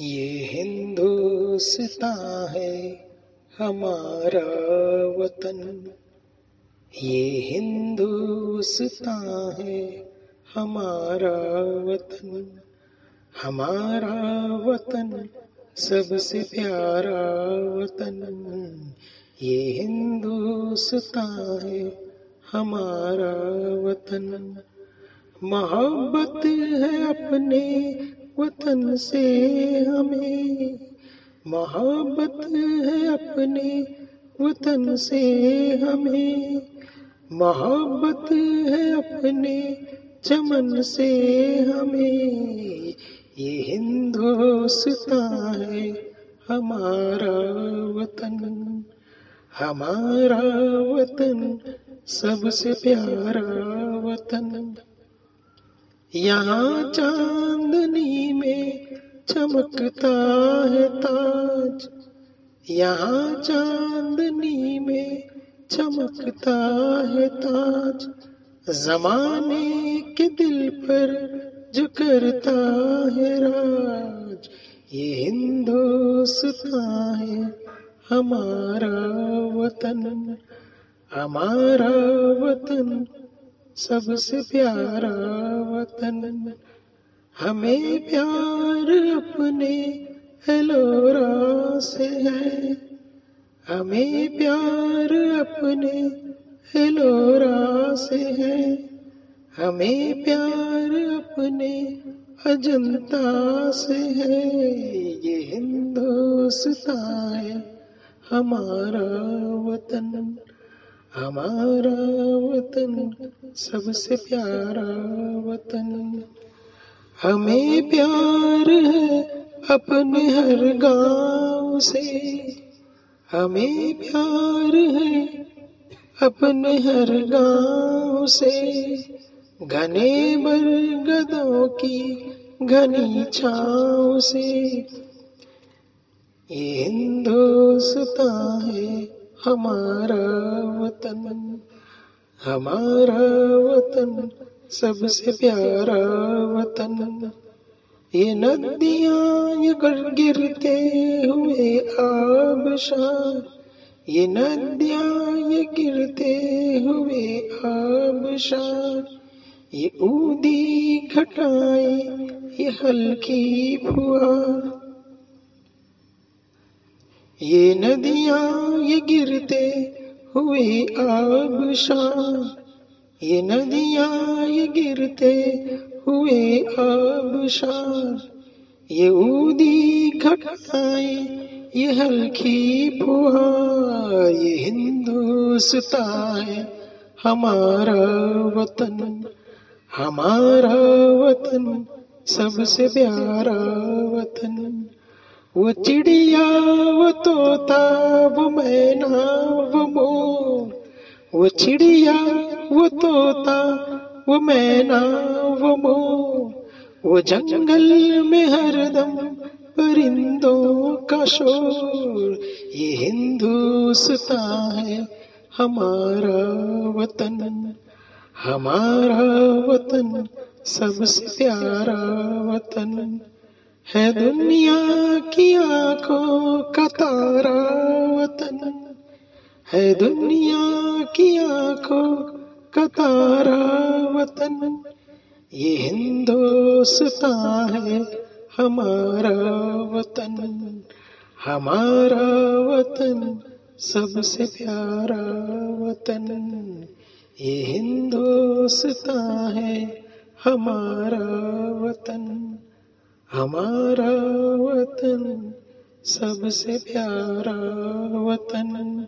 یہ ہندوستان ہے ہمارا وطن۔ یہ ہندوستان ہے ہمارا وطن۔ ہمارا وطن سب سے پیارا وطن۔ یہ ہندوستان ہے ہمارا وطن۔ محبت ہے اپنے وطن سے ہمیں محبت ہے اپنے وطن سے ہمیں محبت ہے اپنے چمن سے ہمیں یہ ہندوستان ہے ہمارا وطن ہمارا وطن، سب سے پیارا وطن۔ یہاں چاندنی میں چمکتا ہے تاج۔ یہاں چاندنی میں چمکتا ہے تاج۔ زمانے کے دل پر جو کرتا ہے راج۔ یہ ہندوستان ہے ہمارا وطن۔ ہمارا وطن سب سے پیارا وطن۔ ہمیں پیار اپنے ایلورا سے ہے۔ ہمیں پیار اپنے ایلورا سے ہے۔ ہمیں پیار اپنے اجنتا سے ہے۔ یہ ہندوستان ہے ہمارا وطن۔ ہمارا وطن۔ سب سے پیارا وطن ہمیں پیار ہے اپنے ہر گاؤں سے ہمیں پیار ہے اپنے ہر گاؤں سے گھنے برگدوں کی گھنی چھاؤں سے یہ ہندوستان ہے ہمارا وطن ہمارا وطن سب سے پیارا وطن یہ ندیاں یہ گر گرتے ہوئے آبشار یہ ندیاں یہ گرتے ہوئے آبشار یہ اودی گھٹائیں یہ ہلکی پھوار یہ ندیاں یہ گرتے ہوئے آبشار یہ ندیاں، یہ گرتے ہوئے آبشار یہ اودی گھٹائیں یہ ہلکی پھوار یہ ہندوستان ہے ہمارا وطن ہمارا وطن، سب سے پیارا وطن۔ وہ چڑیا، وہ توتا وہ مینا، وہ مور۔ وہ چڑیا، وہ توتا وہ مینا، وہ مور۔ وہ جنگل میں ہر دم پرندوں کا شور۔ یہ ہندوستان ہے ہمارا وطن۔ ہمارا وطن سب سے پیارا وطن۔ ہے دنیا کی آنکھوں کا تارا وطن۔ ہے دنیا کی آنکھوں کا تارا وطن۔ یہ ہندوستان ہے ہمارا وطن۔ ہمارا وطن سب سے پیارا وطن۔ یہ ہندوستان ہے ہمارا وطن۔ ہمارا وطن سب سے پیارا وطن۔